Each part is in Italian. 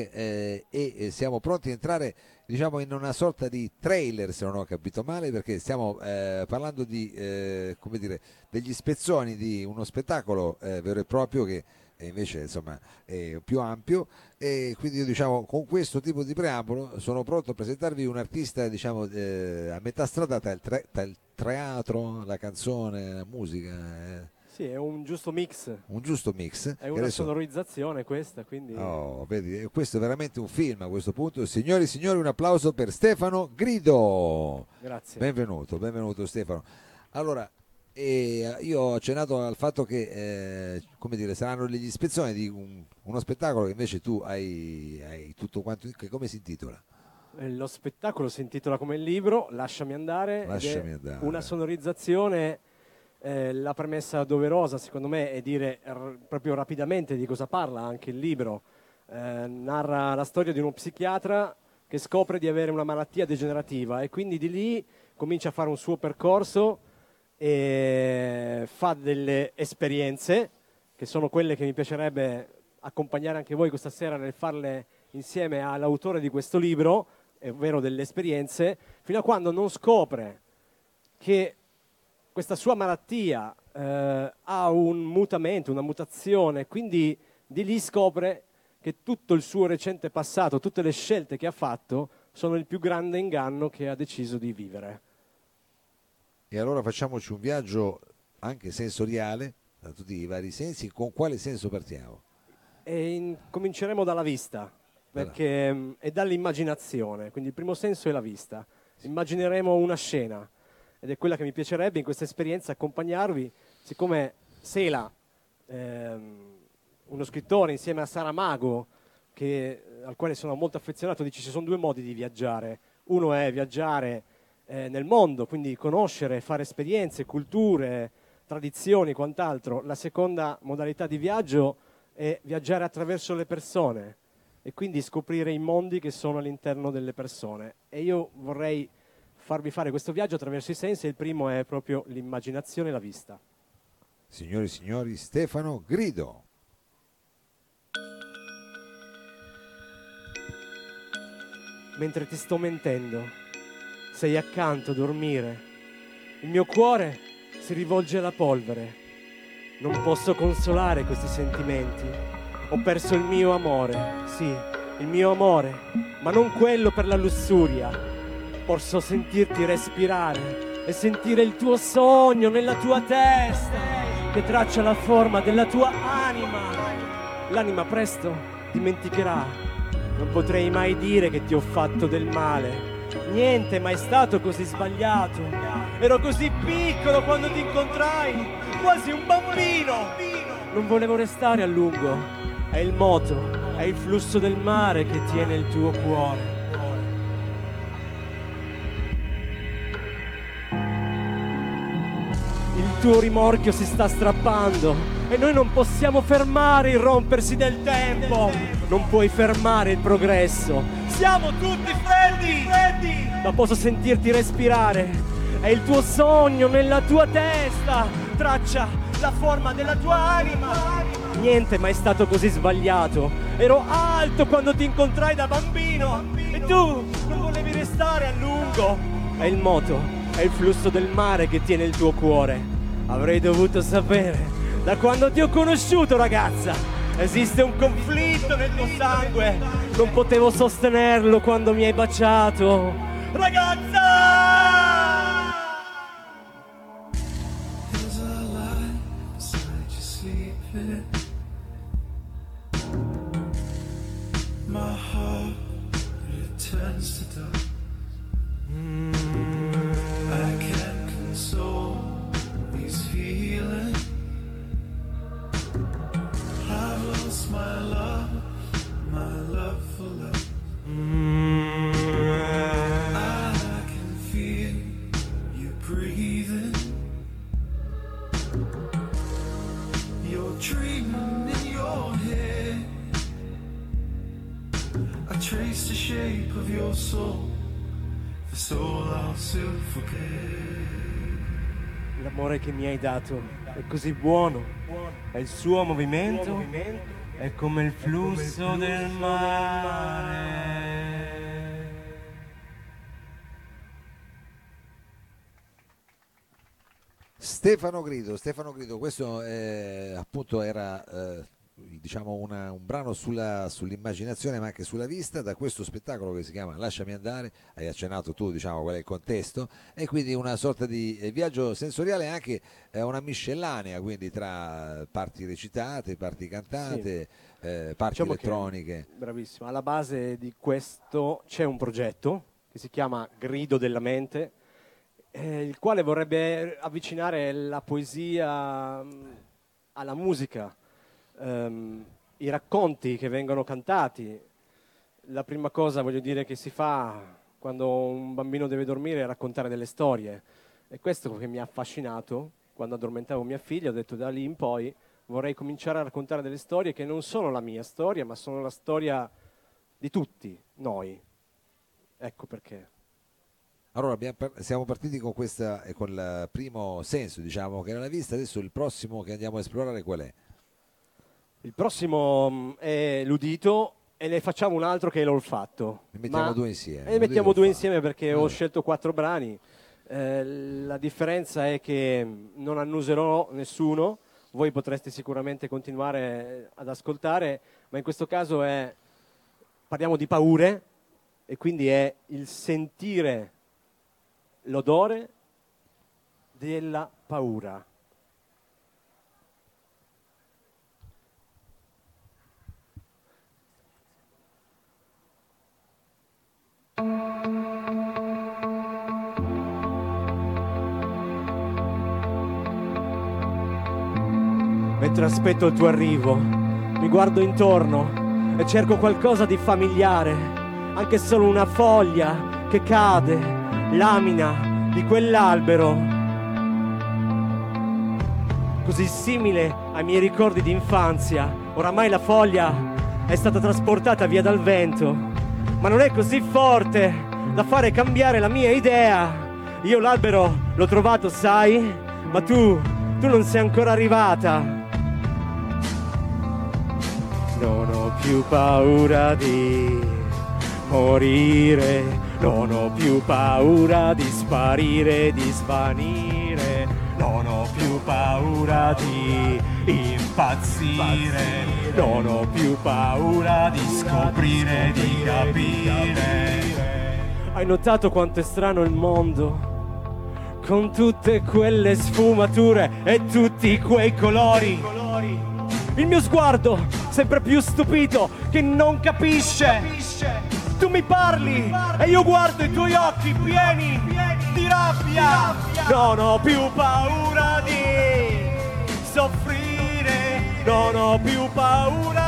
eh, e eh, siamo pronti a entrare diciamo in una sorta di trailer se non ho capito male perché stiamo eh, parlando di eh, come dire degli spezzoni di uno spettacolo eh, vero e proprio che eh, invece insomma è più ampio e quindi io diciamo con questo tipo di preambolo sono pronto a presentarvi un artista diciamo eh, a metà strada tra il, tra il teatro, la canzone, la musica. Sì, è un giusto mix. un giusto mix È una Adesso- sonorizzazione questa, quindi Oh, vedi, eh, questo è veramente un film a questo punto. Signori e signori, un applauso per Stefano Grido. grazie. Benvenuto, benvenuto Stefano. Allora, eh, io ho accennato al fatto che eh, come dire, saranno degli ispezioni di un- uno spettacolo che invece tu hai, hai tutto quanto. Che come si intitola? Eh, Lo spettacolo si intitola come il libro Lasciami andare. Lasciami andare. Una sonorizzazione. Eh, la premessa doverosa, secondo me, è dire r- proprio rapidamente di cosa parla anche il libro. Eh, narra la storia di uno psichiatra che scopre di avere una malattia degenerativa e quindi di lì comincia a fare un suo percorso e fa delle esperienze che sono quelle che mi piacerebbe accompagnare anche voi questa sera nel farle insieme all'autore di questo libro, ovvero delle esperienze, fino a quando non scopre che questa sua malattia eh, ha un mutamento, una mutazione, quindi di lì scopre che tutto il suo recente passato, tutte le scelte che ha fatto, sono il più grande inganno che ha deciso di vivere. E allora facciamoci un viaggio anche sensoriale, da tutti i vari sensi. Con quale senso partiamo? E in- cominceremo dalla vista, perché mm, è dall'immaginazione, quindi il primo senso è la vista. Immagineremo una scena ed è quella che mi piacerebbe in questa esperienza accompagnarvi, siccome Sela, ehm, uno scrittore insieme a Saramago, che- al quale sono molto affezionato, dice ci sono due modi di viaggiare. Uno è viaggiare eh, nel mondo, quindi conoscere, fare esperienze, culture, tradizioni, quant'altro. La seconda modalità di viaggio è viaggiare attraverso le persone e quindi scoprire i mondi che sono all'interno delle persone. E io vorrei farvi fare questo viaggio attraverso i sensi. Il primo è proprio l'immaginazione e la vista. Signori e signori, Stefano Grido. Mentre ti sto mentendo, sei accanto a dormire. Il mio cuore si rivolge alla polvere. Non posso consolare questi sentimenti. Ho perso il mio amore, sì, il mio amore, ma non quello per la lussuria. Posso sentirti respirare e sentire il tuo sogno nella tua testa che traccia la forma della tua anima. L'anima presto dimenticherà. Non potrei mai dire che ti ho fatto del male. Niente è mai stato così sbagliato. Ero così piccolo quando ti incontrai, quasi un bambino. Non volevo restare a lungo. È il moto, è il flusso del mare che tiene il tuo cuore. Il tuo rimorchio si sta strappando e noi non possiamo fermare il rompersi del tempo. Non puoi fermare il progresso. Siamo tutti freddi, ma posso sentirti respirare. È il tuo sogno nella tua testa. Traccia la forma della tua anima. Niente mai stato così sbagliato. Ero alto quando ti incontrai da bambino e tu non volevi restare a lungo. È il moto, è il flusso del mare che tiene il tuo cuore. Avrei dovuto sapere da quando ti ho conosciuto, ragazza. Esiste un conflitto nel tuo sangue. Non potevo sostenerlo quando mi hai baciato. Ragazza! Che mi hai dato è così buono. È il suo movimento è come il flusso del mare. Stefano Grido, Stefano Grido, questo eh, appunto era eh, diciamo una- un brano sulla- sull'immaginazione ma anche sulla vista da questo spettacolo che si chiama Lasciami andare, hai accennato tu diciamo qual è il contesto e quindi una sorta di eh, viaggio sensoriale anche eh, una miscellanea quindi tra parti recitate, parti cantate, eh, parti Diciamo che- elettroniche. Bravissimo, alla base di questo c'è un progetto che si chiama Grido della mente, eh, il quale vorrebbe avvicinare la poesia mh, alla musica, ehm, i racconti che vengono cantati. La prima cosa, voglio dire, che si fa quando un bambino deve dormire è raccontare delle storie. E questo che mi ha affascinato quando addormentavo mia figlia, ho detto da lì in poi vorrei cominciare a raccontare delle storie che non sono la mia storia, ma sono la storia di tutti noi. Ecco perché. Allora siamo partiti con, questa, eh, con il primo senso diciamo che era la vista, adesso il prossimo che andiamo a esplorare qual è? Il prossimo mm, è l'udito e ne facciamo un altro che è l'olfatto. Ne mettiamo Ma- due insieme. E ne mettiamo due insieme perché ho scelto quattro brani. Eh, la differenza è che mm, non annuserò nessuno, voi potreste sicuramente continuare eh, ad ascoltare, ma in questo caso è, parliamo di paure e quindi è il sentire l'odore della paura. Mentre aspetto il tuo arrivo, mi guardo intorno e cerco qualcosa di familiare, anche solo una foglia che cade, lamina di quell'albero. Così simile ai miei ricordi di infanzia, oramai la foglia è stata trasportata via dal vento, ma non è così forte da fare cambiare la mia idea. Io l'albero l'ho trovato, sai, ma tu, tu non sei ancora arrivata. Non ho più paura di morire, non ho più paura di sparire, di svanire, più paura di impazzire, non ho più paura di scoprire, di capire. Hai notato quanto è strano il mondo? Con tutte quelle sfumature e tutti quei colori. Il mio sguardo, sempre più stupito, che non capisce. Tu mi parli e io guardo i tuoi occhi pieni di rabbia. Non ho più paura di soffrire, non ho più paura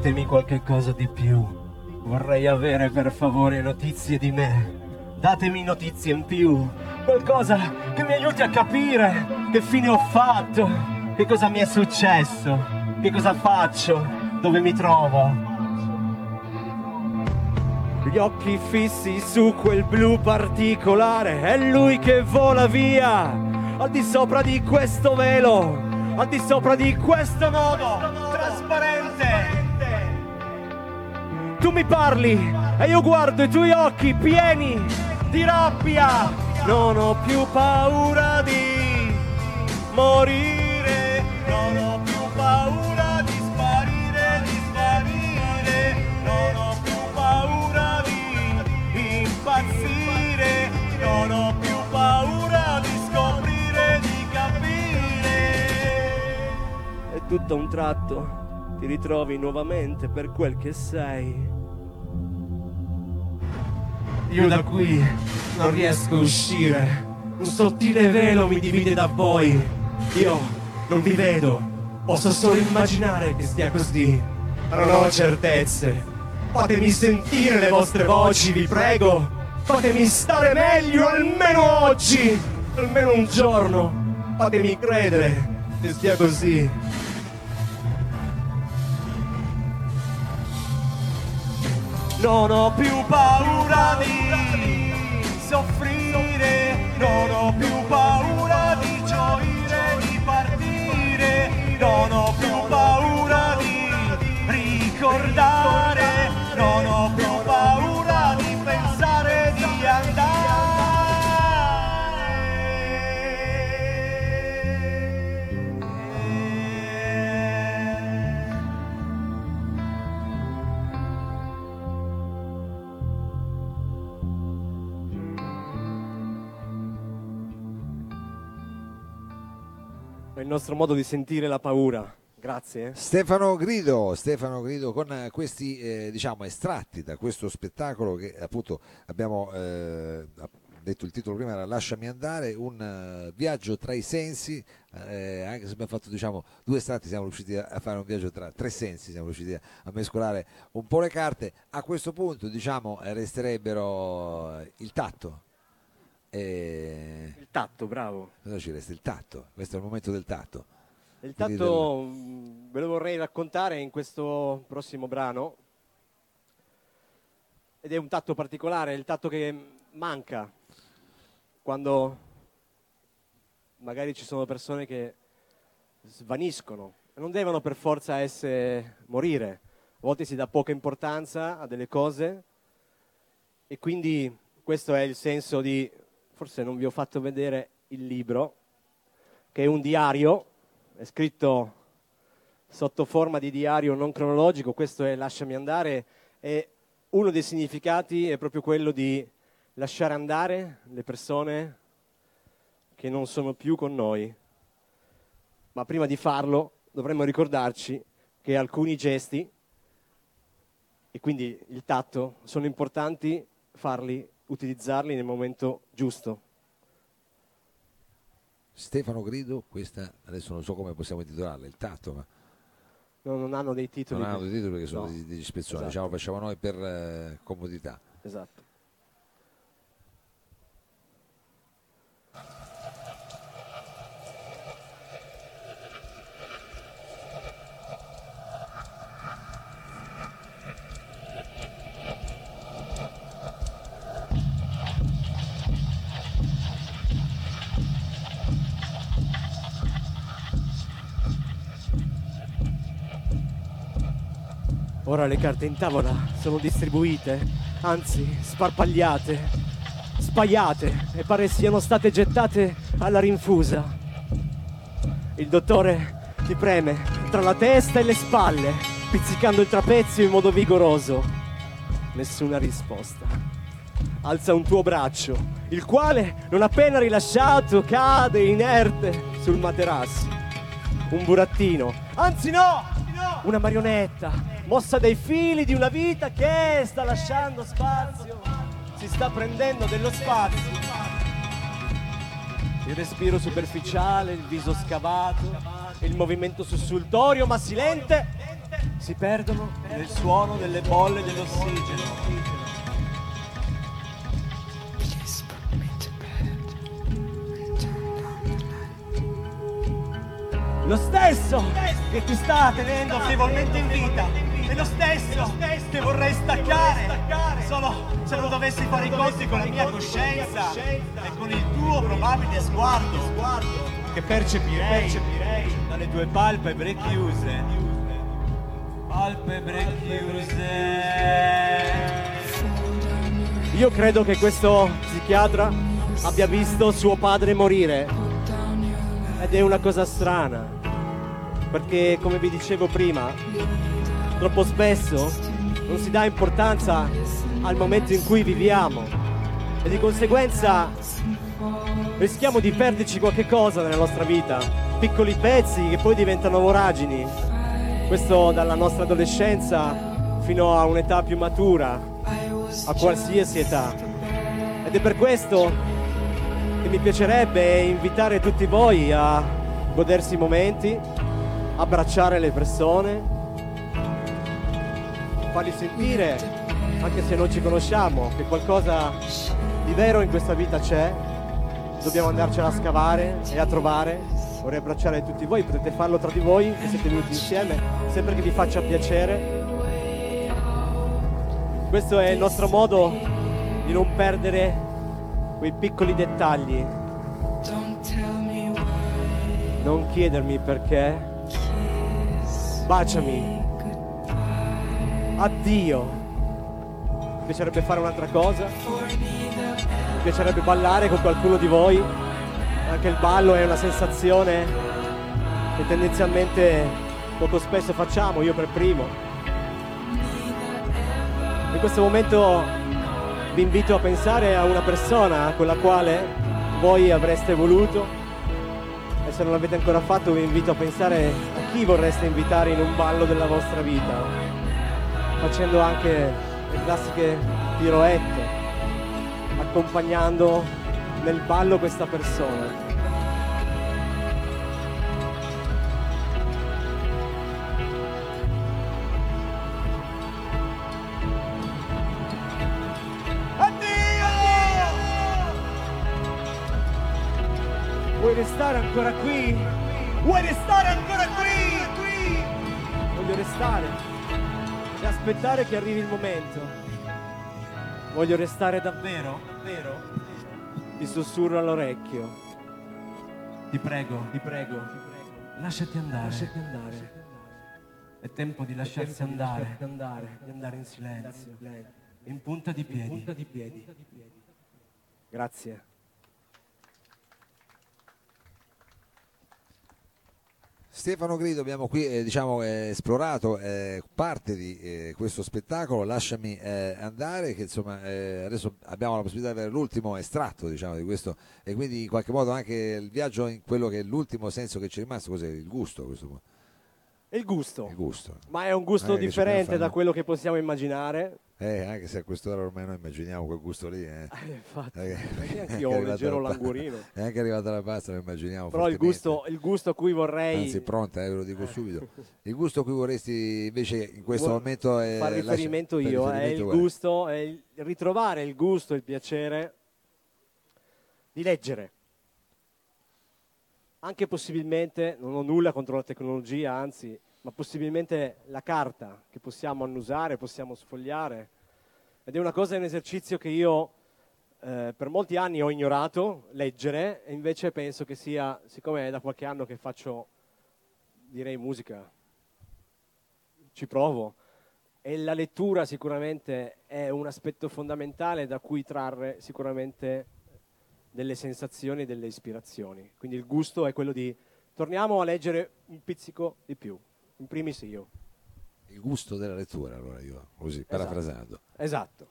Ditemi qualche cosa di più. Vorrei avere per favore notizie di me. Datemi notizie in più. Qualcosa che mi aiuti a capire che fine ho fatto, che cosa mi è successo, che cosa faccio, dove mi trovo. Gli occhi fissi su quel blu particolare, è lui che vola via, al di sopra di questo velo, al di sopra di questo nodo Tu mi parli e io guardo i tuoi occhi pieni di rabbia. Non ho più paura di morire, non ho più paura di sparire, di sparire, non ho più paura di impazzire, non ho più paura di scoprire, di capire. E tutto a un tratto ti ritrovi nuovamente per quel che sei. Io da qui non riesco a uscire. Un sottile velo mi divide da voi. Io non vi vedo. Posso solo immaginare che stia così, non ho certezze. Fatemi sentire le vostre voci, vi prego. Fatemi stare meglio almeno oggi, almeno un giorno. Fatemi credere che stia così. Non ho più paura di soffrire, non ho più paura di gioire, di partire, non ho più nostro modo di sentire la paura. Grazie. Stefano Grido, Stefano Grido con eh, questi eh, diciamo estratti da questo spettacolo che appunto abbiamo eh, detto il titolo prima era Lasciami andare, un eh, viaggio tra i sensi, eh, anche se abbiamo fatto diciamo due estratti siamo riusciti a, fare un viaggio tra tre sensi, siamo riusciti a, mescolare un po' le carte, a questo punto diciamo eh, resterebbero il tatto. E... Il tatto, bravo. Cosa ci resta? Il tatto, questo è il momento del tatto. Il tatto mh, ve lo vorrei raccontare in questo prossimo brano. Ed è un tatto particolare, il tatto che manca quando magari ci sono persone che svaniscono. Non devono per forza essere morire. A volte si dà poca importanza a delle cose e quindi questo è il senso di forse non vi ho fatto vedere il libro che è un diario è scritto sotto forma di diario non cronologico, questo è Lasciami andare, e uno dei significati è proprio quello di lasciare andare le persone che non sono più con noi. Ma prima di farlo dovremmo ricordarci che alcuni gesti, e quindi il tatto, sono importanti farli, utilizzarli nel momento giusto. Stefano Grido, questa adesso non so come possiamo intitolarla, il tatto, ma No, non hanno dei titoli. non hanno dei titoli perché sono No. degli, spezzoni, Esatto. diciamo facciamo noi per eh, comodità. Esatto. Ora le carte in tavola sono distribuite, anzi sparpagliate, spaiate e pare siano state gettate alla rinfusa. Il dottore ti preme tra la testa e le spalle, pizzicando il trapezio in modo vigoroso. Nessuna risposta. Alza un tuo braccio, il quale, non appena rilasciato, cade inerte sul materasso. Un burattino, anzi no, una marionetta, mossa dai fili di una vita che sta lasciando spazio, si sta prendendo dello spazio. Il respiro superficiale, il viso scavato, il movimento sussultorio ma silente si perdono nel suono delle bolle dell'ossigeno. Lo stesso che ti sta tenendo affrevolmente in vita è lo stesso che vorrei staccare. Solo se non dovessi fare i conti con la mia coscienza e con il tuo probabile sguardo che percepirei dalle tue palpebre chiuse. Palpebre chiuse. Io credo che questo psichiatra abbia visto suo padre morire. Ed è una cosa strana perché come vi dicevo prima troppo spesso non si dà importanza al momento in cui viviamo e di conseguenza rischiamo di perderci qualche cosa nella nostra vita, piccoli pezzi che poi diventano voragini. Questo dalla nostra adolescenza fino a un'età più matura, a qualsiasi età. Ed è per questo che mi piacerebbe invitare tutti voi a godersi i momenti, abbracciare le persone, farli sentire, anche se non ci conosciamo, che qualcosa di vero in questa vita c'è, dobbiamo andarcela a scavare e a trovare. Vorrei abbracciare tutti voi, potete farlo tra di voi che siete venuti insieme, sempre che vi faccia piacere. Questo è il nostro modo di non perdere quei piccoli dettagli. Non chiedermi perché. Baciami. Addio. Mi piacerebbe fare un'altra cosa. Mi piacerebbe ballare con qualcuno di voi. Anche il ballo è una sensazione che tendenzialmente poco spesso facciamo, io per primo. In questo momento vi invito a pensare a una persona con la quale voi avreste voluto e se non l'avete ancora fatto vi invito a pensare a chi vorreste invitare in un ballo della vostra vita, facendo anche le classiche piroette, accompagnando nel ballo questa persona. Vuoi restare ancora qui? Vuoi restare ancora qui? Voglio restare e aspettare che arrivi il momento. Voglio restare davvero, davvero. Ti sussurro all'orecchio. Ti prego, ti prego, lasciati andare. Lasciati andare. È tempo di lasciarsi andare, di andare, di andare in silenzio, in punta di piedi. punta di piedi. Grazie. Stefano Grido abbiamo qui eh, diciamo, eh, esplorato eh, parte di eh, questo spettacolo, lasciami eh, andare, che insomma eh, adesso abbiamo la possibilità di avere l'ultimo estratto diciamo, di questo e quindi in qualche modo anche il viaggio in quello che è l'ultimo senso che ci è rimasto, cos'è il gusto a questo punto? Il gusto. Il gusto. Ma è un gusto Anche differente da quello che possiamo immaginare. Eh, anche se a quest'ora ormai noi immaginiamo quel gusto lì. Eh. Eh, infatti, Eh, è anche io ho un leggero la languorino. È anche arrivata la pasta, lo immaginiamo. Però il gusto, il gusto a cui vorrei Anzi, pronta, eh, ve lo dico subito. Il gusto a cui vorresti invece in questo Vuoi momento è far lascia- riferimento per io, è riferimento il qual è? gusto, è il ritrovare il gusto, il piacere di leggere. Anche possibilmente, non ho nulla contro la tecnologia, anzi, ma possibilmente la carta che possiamo annusare, possiamo sfogliare. Ed è una cosa, è un esercizio che io eh, per molti anni ho ignorato, leggere, e invece penso che sia, siccome è da qualche anno che faccio, direi, musica, ci provo, e la lettura sicuramente è un aspetto fondamentale da cui trarre sicuramente delle sensazioni e delle ispirazioni. Quindi il gusto è quello di torniamo a leggere un pizzico di più, in primis io. Il gusto della lettura, allora io, così, Esatto. parafrasando. Esatto.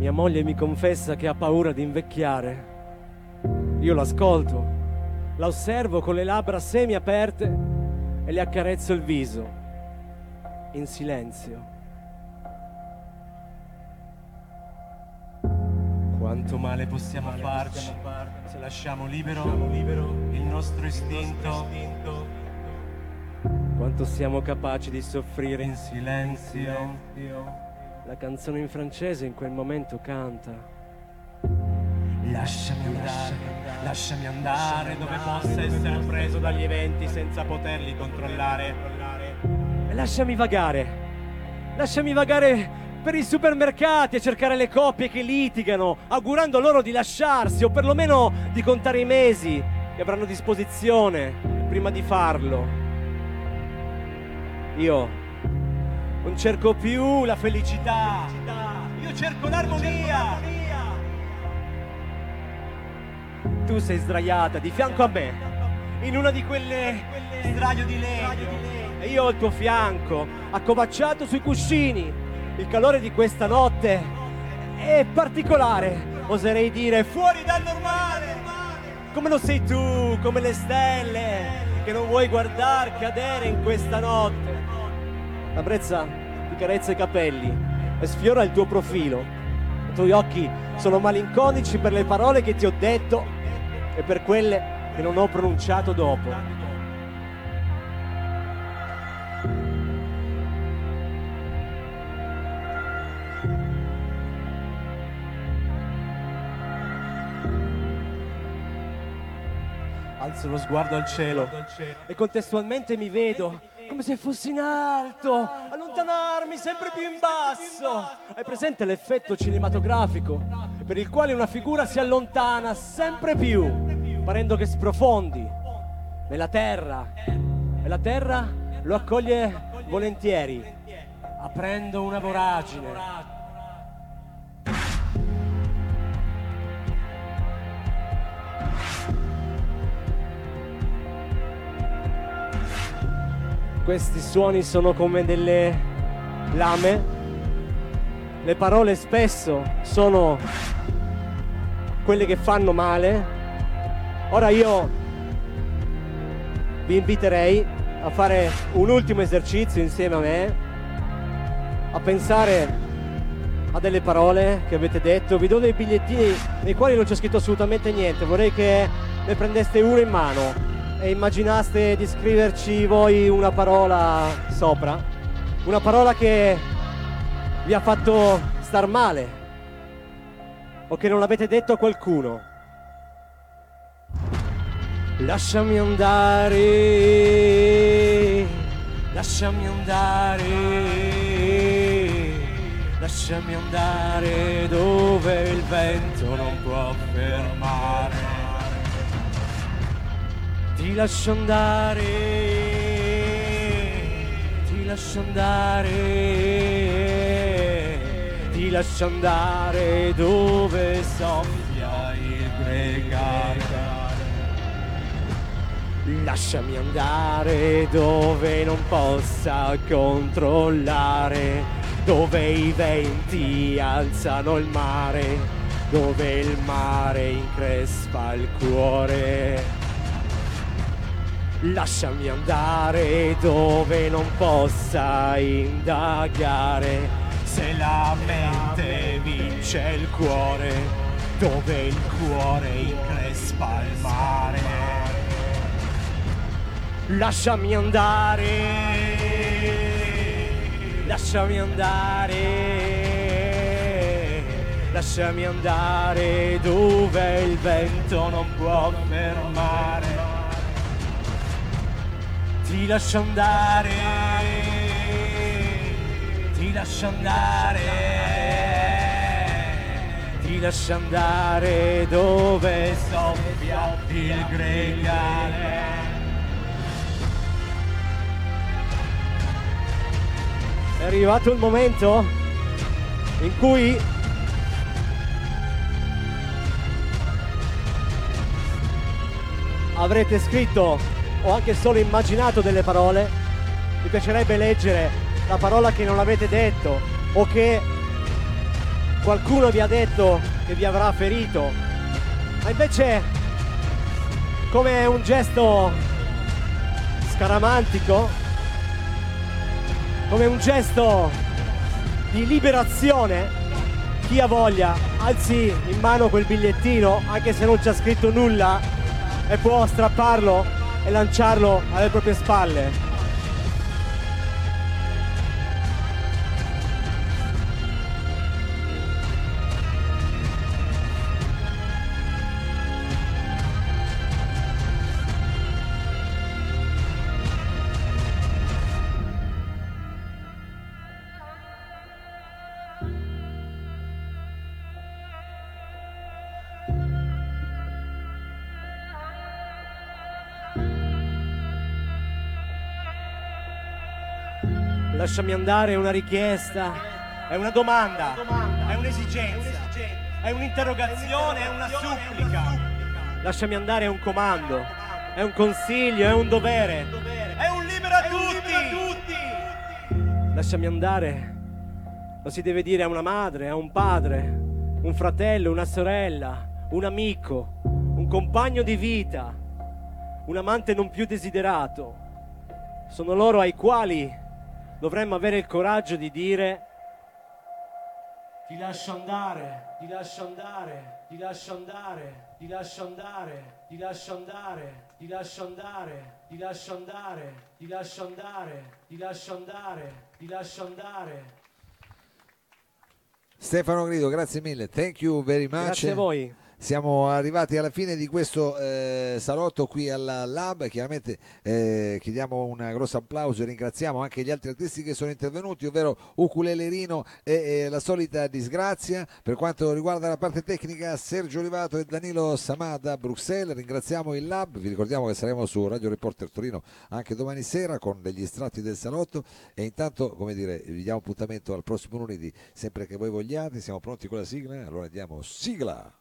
Mia moglie mi confessa che ha paura di invecchiare. Io l'ascolto, la osservo con le labbra semi aperte e le accarezzo il viso, in silenzio. Quanto male possiamo farci se lasciamo libero, il nostro istinto? Quanto siamo capaci di soffrire in silenzio? La canzone in francese in quel momento canta. Lasciami andare, lasciami andare dove possa essere preso dagli eventi senza poterli controllare. Lasciami vagare, lasciami vagare per i supermercati a cercare le coppie che litigano, augurando loro di lasciarsi o perlomeno di contare i mesi che avranno a disposizione prima di farlo. Io non cerco più la felicità, io cerco l'armonia. Tu sei sdraiata di fianco a me in una di quelle sdraio di legno e io al tuo fianco, accovacciato sui cuscini. Il calore di questa notte è particolare, oserei dire fuori dal normale, come lo sei tu, come le stelle che non vuoi guardare cadere in questa notte. La brezza ti carezza i capelli e sfiora il tuo profilo. I tuoi occhi sono malinconici per le parole che ti ho detto e per quelle che non ho pronunciato dopo. Alzo lo sguardo al cielo e contestualmente mi vedo come se fossi in alto, allontanarmi sempre più in basso. Hai presente l'effetto cinematografico per il quale una figura si allontana sempre più, parendo che sprofondi nella terra e la terra lo accoglie volentieri, aprendo una voragine. Questi suoni sono come delle lame. Le parole spesso sono quelle che fanno male. Ora io vi inviterei a fare un ultimo esercizio insieme a me, a pensare a delle parole che avete detto. Vi do dei bigliettini nei quali non c'è scritto assolutamente niente. Vorrei che ne prendeste uno in mano e immaginaste di scriverci voi una parola sopra, una parola che vi ha fatto star male? O che non avete detto a qualcuno. Lasciami andare, lasciami andare, lasciami andare dove il vento non può fermare ti lascio andare, ti lascio andare, ti lascio andare dove soffia il gregare. Lasciami andare dove non possa controllare, dove i venti alzano il mare, dove il mare increspa il cuore. Lasciami andare dove non possa indagare. Se la mente vince il cuore, dove il cuore increspa il mare. Lasciami andare, lasciami andare, lasciami andare dove il vento non può fermare ti lascio andare, ti lascio andare, ti lascio andare dove soffia il gregale. È arrivato il momento in cui avrete scritto ho anche solo immaginato delle parole, mi piacerebbe leggere la parola che non avete detto o che qualcuno vi ha detto che vi avrà ferito, ma invece come un gesto scaramantico, come un gesto di liberazione, chi ha voglia alzi in mano quel bigliettino, anche se non c'è scritto nulla, e può strapparlo e lanciarlo alle proprie spalle. Lasciami andare è una richiesta, è una domanda, è un'esigenza, è un'interrogazione, è una supplica. Lasciami andare è un comando, è un consiglio, è un dovere. È un libero a tutti! Lasciami andare. Lo si deve dire a una madre, a un padre, un fratello, una sorella, un amico, un compagno di vita, un amante non più desiderato. Sono loro ai quali dovremmo avere il coraggio di dire ti lascio andare, ti lascio andare, ti lascio andare, ti lascio andare, ti lascio andare, ti lascio andare, ti lascio andare, ti lascio andare, ti lascio andare, ti lascio andare. Stefano Grido, grazie mille, thank you very much. Grazie a voi. Siamo arrivati alla fine di questo eh, salotto qui alla Lab, chiaramente eh, chiediamo un grosso applauso e ringraziamo anche gli altri artisti che sono intervenuti, ovvero Ukulele Rino e, e la solita disgrazia. Per quanto riguarda la parte tecnica Sergio Olivato e Danilo Samà da Bruxelles, ringraziamo il Lab, vi ricordiamo che saremo su Radio Reporter Torino anche domani sera con degli estratti del salotto. E intanto come dire vi diamo appuntamento al prossimo lunedì, sempre che voi vogliate, siamo pronti con la sigla, allora diamo sigla!